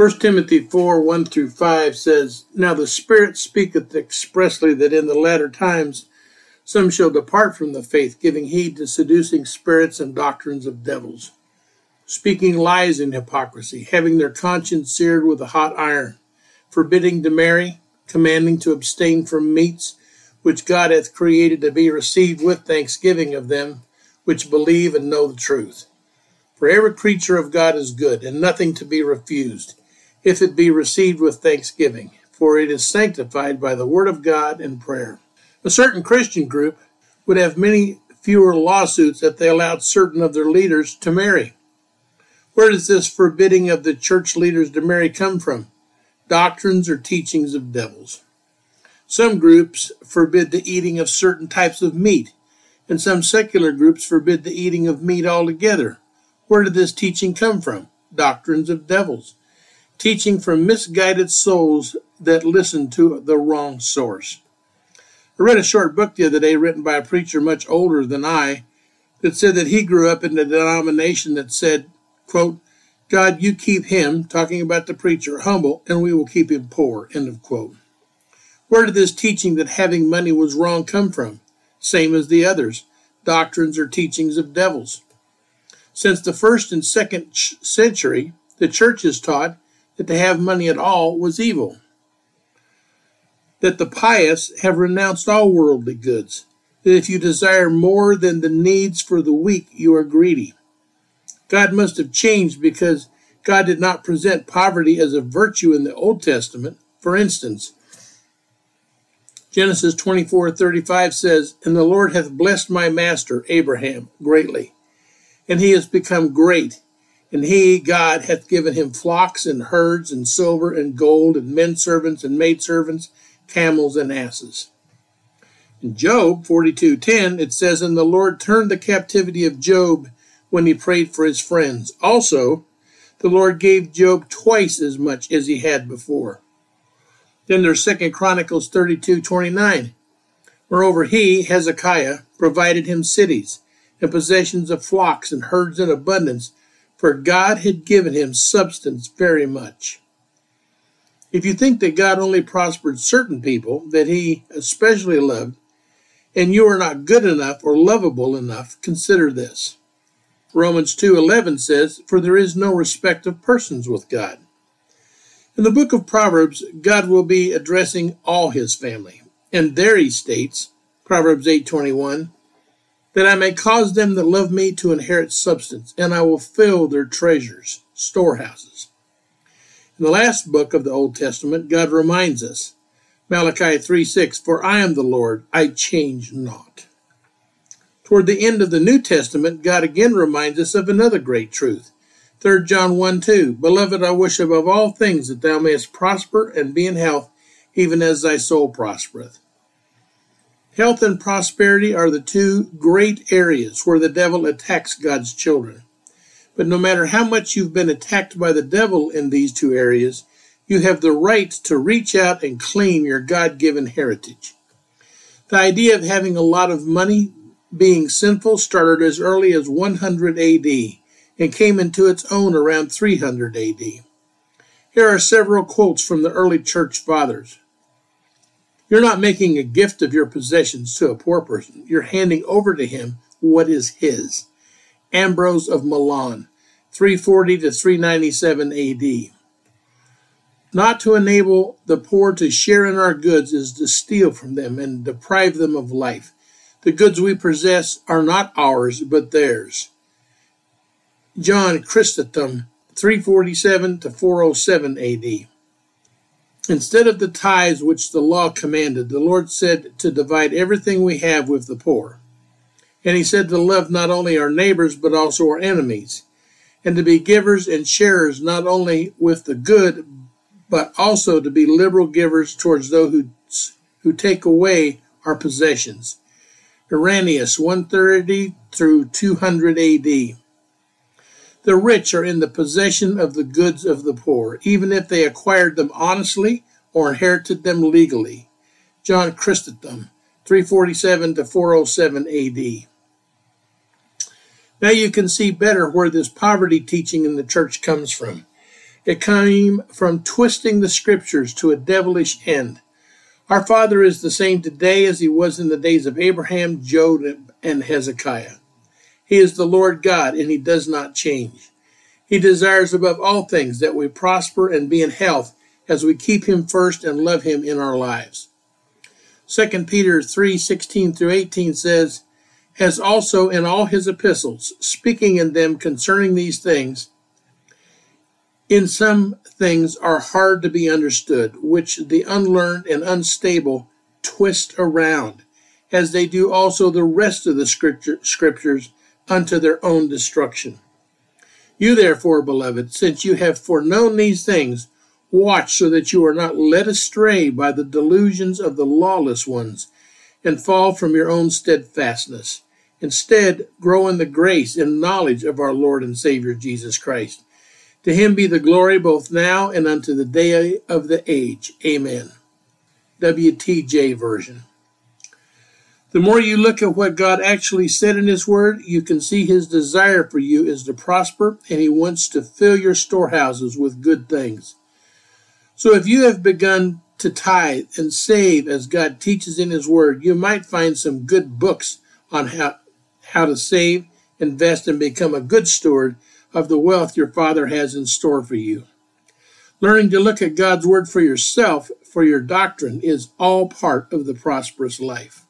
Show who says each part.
Speaker 1: 1 Timothy 4 1 through 5 says, Now the Spirit speaketh expressly that in the latter times some shall depart from the faith, giving heed to seducing spirits and doctrines of devils, speaking lies in hypocrisy, having their conscience seared with a hot iron, forbidding to marry, commanding to abstain from meats which God hath created to be received with thanksgiving of them which believe and know the truth. For every creature of God is good, and nothing to be refused, if it be received with thanksgiving, for it is sanctified by the word of God and prayer. A certain Christian group would have many fewer lawsuits if they allowed certain of their leaders to marry. Where does this forbidding of the church leaders to marry come from? Doctrines or teachings of devils. Some groups forbid the eating of certain types of meat, and some secular groups forbid the eating of meat altogether. Where did this teaching come from? Doctrines of devils. Teaching from misguided souls that listen to the wrong source. I read a short book the other day written by a preacher much older than I that said that he grew up in a denomination that said, quote, God, you keep him, talking about the preacher, humble, and we will keep him poor, end of quote. Where did this teaching that having money was wrong come from? Same as the others, doctrines or teachings of devils. Since the first and second century, the church has taught that to have money at all was evil. That the pious have renounced all worldly goods. That if you desire more than the needs for the week, you are greedy. God must have changed because God did not present poverty as a virtue in the Old Testament. For instance, Genesis 24:35 says, "And the Lord hath blessed my master Abraham greatly, and he has become great, and he God hath given him flocks and herds and silver and gold and men servants and maid servants, camels and asses." In Job 42:10 it says, "And the Lord turned the captivity of Job when he prayed for his friends. Also, the Lord gave Job twice as much as he had before." Then there's Second Chronicles 32:29. Moreover, he, Hezekiah, provided him cities and possessions of flocks and herds in abundance, for God had given him substance very much. If you think that God only prospered certain people that he especially loved, and you are not good enough or lovable enough, consider this. Romans 2:11 says, "For there is no respect of persons with God." In the book of Proverbs, God will be addressing all his family. And there he states, Proverbs 8:21, that I may cause them that love me to inherit substance, and I will fill their treasures, storehouses. In the last book of the Old Testament, God reminds us, Malachi 3:6, For I am the Lord, I change not. Toward the end of the New Testament, God again reminds us of another great truth. 3 John 1 2 Beloved, I wish above all things that thou mayest prosper and be in health, even as thy soul prospereth. Health and prosperity are the two great areas where the devil attacks God's children. But no matter how much you've been attacked by the devil in these two areas, you have the right to reach out and claim your God given heritage. The idea of having a lot of money being sinful started as early as 100 AD and came into its own around 300 AD. Here are several quotes from the early church fathers. You're not making a gift of your possessions to a poor person. You're handing over to him what is his. Ambrose of Milan, 340 to 397 AD. Not to enable the poor to share in our goods is to steal from them and deprive them of life. The goods we possess are not ours, but theirs. John Chrysostom, 347 to 407 AD. Instead of the tithes which the law commanded, the Lord said to divide everything we have with the poor. And he said to love not only our neighbors, but also our enemies, and to be givers and sharers not only with the good, but also to be liberal givers towards those who, who take away our possessions. Irenaeus, 130 through 200 AD. The rich are in the possession of the goods of the poor, even if they acquired them honestly or inherited them legally. John Chrysostom, 347 to 407 AD. Now you can see better where this poverty teaching in the church comes from. It came from twisting the scriptures to a devilish end. Our Father is the same today as he was in the days of Abraham, Job, and Hezekiah. He is the Lord God, and he does not change. He desires above all things that we prosper and be in health as we keep him first and love him in our lives. 2 Peter 3 16 through 18 says, As also in all his epistles, speaking in them concerning these things, in some things are hard to be understood, which the unlearned and unstable twist around, as they do also the rest of the scripture, scriptures unto their own destruction. You therefore, beloved, since you have foreknown these things, watch so that you are not led astray by the delusions of the lawless ones, and fall from your own steadfastness. Instead, grow in the grace and knowledge of our Lord and Savior Jesus Christ. To him be the glory both now and unto the day of the age. Amen. WTJ version. The more you look at what God actually said in His Word, you can see His desire for you is to prosper, and He wants to fill your storehouses with good things. So if you have begun to tithe and save as God teaches in His Word, you might find some good books on how, how to save, invest, and become a good steward of the wealth your Father has in store for you. Learning to look at God's Word for yourself, for your doctrine, is all part of the prosperous life.